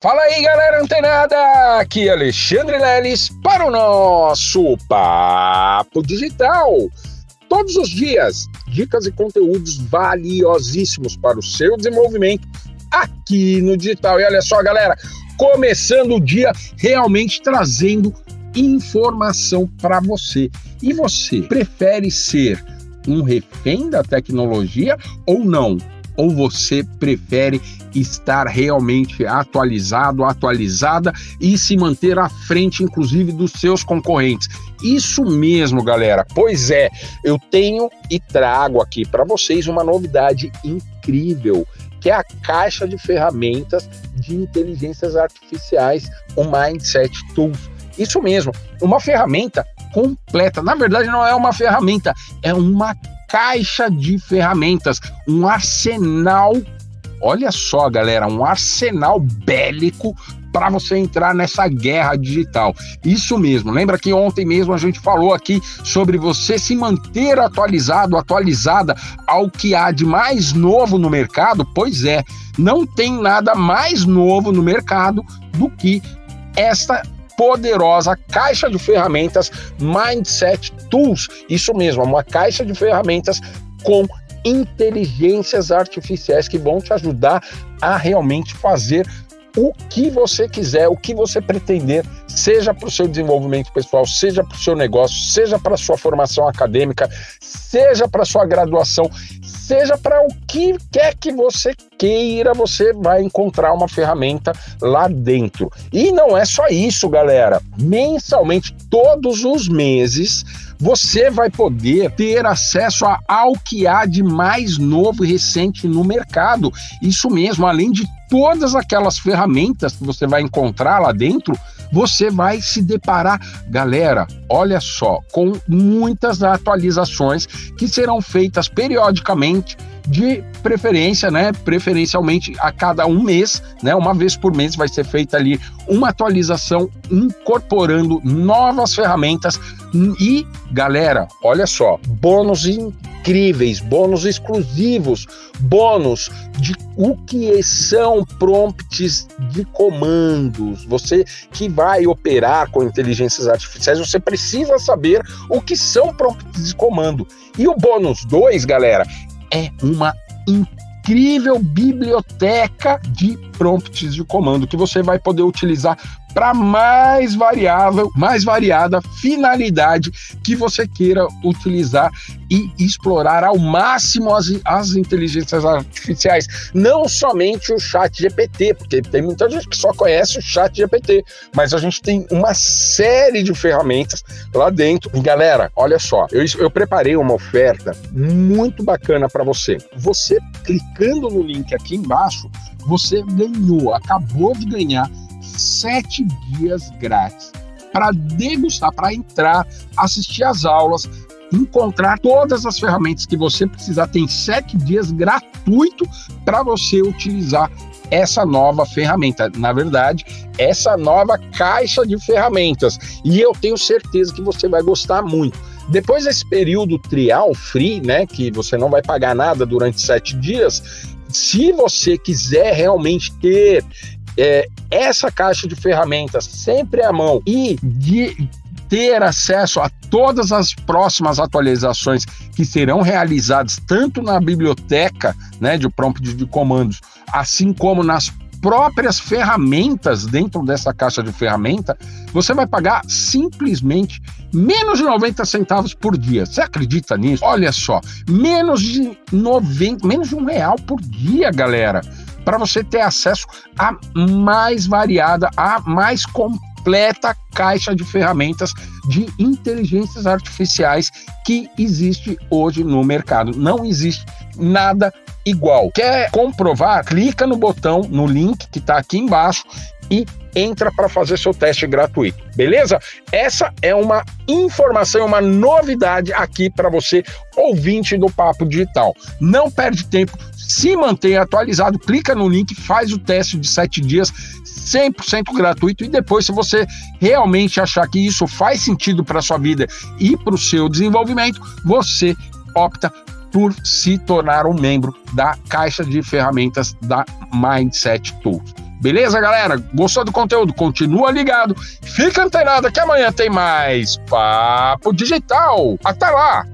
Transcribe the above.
Fala aí, galera antenada! Aqui é Alexandre Leles para o nosso Papo Digital. Todos os dias, dicas e conteúdos valiosíssimos para o seu desenvolvimento aqui no digital. E olha só, galera, começando o dia realmente trazendo informação para você. E você prefere ser um refém da tecnologia ou não? Ou você prefere estar realmente atualizado, atualizada e se manter à frente, inclusive, dos seus concorrentes? Isso mesmo, galera. Pois é, eu tenho e trago aqui para vocês uma novidade incrível que é a caixa de ferramentas de inteligências artificiais, o Mindset Tools. Isso mesmo, uma ferramenta completa. Na verdade, não é uma ferramenta, é uma caixa de ferramentas, um arsenal. Olha só, galera, um arsenal bélico para você entrar nessa guerra digital. Isso mesmo. Lembra que ontem mesmo a gente falou aqui sobre você se manter atualizado, atualizada ao que há de mais novo no mercado? Pois é, não tem nada mais novo no mercado do que esta poderosa caixa de ferramentas Mindset Tools. Isso mesmo, uma caixa de ferramentas com inteligências artificiais que vão te ajudar a realmente fazer o que você quiser, o que você pretender, seja para o seu desenvolvimento pessoal, seja para o seu negócio, seja para a sua formação acadêmica, seja para a sua graduação, seja para o que quer que você queira, você vai encontrar uma ferramenta lá dentro. E não é só isso, galera. Mensalmente, todos os meses, você vai poder ter acesso a, ao que há de mais novo e recente no mercado. Isso mesmo, além de todas aquelas ferramentas que você vai encontrar lá dentro, você vai se deparar, galera, olha só, com muitas atualizações que serão feitas periodicamente de preferência, né? Preferencialmente a cada um mês, né? Uma vez por mês vai ser feita ali uma atualização incorporando novas ferramentas e, galera, olha só, bônus incríveis, bônus exclusivos, bônus de o que são prompts de comandos. Você que vai operar com inteligências artificiais, você precisa saber o que são prompts de comando. E o bônus 2, galera, é uma incrível biblioteca de prompts de comando que você vai poder utilizar para mais variável, mais variada finalidade que você queira utilizar e explorar ao máximo as, as inteligências artificiais, não somente o chat GPT, porque tem muita gente que só conhece o chat GPT, mas a gente tem uma série de ferramentas lá dentro. E galera, olha só, eu, eu preparei uma oferta muito bacana para você. Você clicando no link aqui embaixo, você ganhou, acabou de ganhar sete dias grátis para degustar, para entrar, assistir às aulas, encontrar todas as ferramentas que você precisar. Tem sete dias gratuito para você utilizar essa nova ferramenta. Na verdade, essa nova caixa de ferramentas. E eu tenho certeza que você vai gostar muito. Depois desse período trial free, né, que você não vai pagar nada durante sete dias, se você quiser realmente ter é, essa caixa de ferramentas sempre à mão e de ter acesso a todas as próximas atualizações que serão realizadas tanto na biblioteca né, de prompt de comandos, assim como nas próprias ferramentas dentro dessa caixa de ferramenta, você vai pagar simplesmente menos de 90 centavos por dia. Você acredita nisso? Olha só, menos de 90, menos de um real por dia, galera para você ter acesso à mais variada, à mais completa caixa de ferramentas de inteligências artificiais que existe hoje no mercado. Não existe nada igual. Quer comprovar? Clica no botão, no link que está aqui embaixo e entra para fazer seu teste gratuito, beleza? Essa é uma informação, uma novidade aqui para você, ouvinte do Papo Digital. Não perde tempo, se mantenha atualizado, clica no link, faz o teste de sete dias, 100% gratuito e depois, se você realmente achar que isso faz sentido para sua vida e para o seu desenvolvimento, você opta por se tornar um membro da caixa de ferramentas da Mindset Tools. Beleza, galera? Gostou do conteúdo? Continua ligado. Fica antenado que amanhã tem mais Papo Digital. Até lá!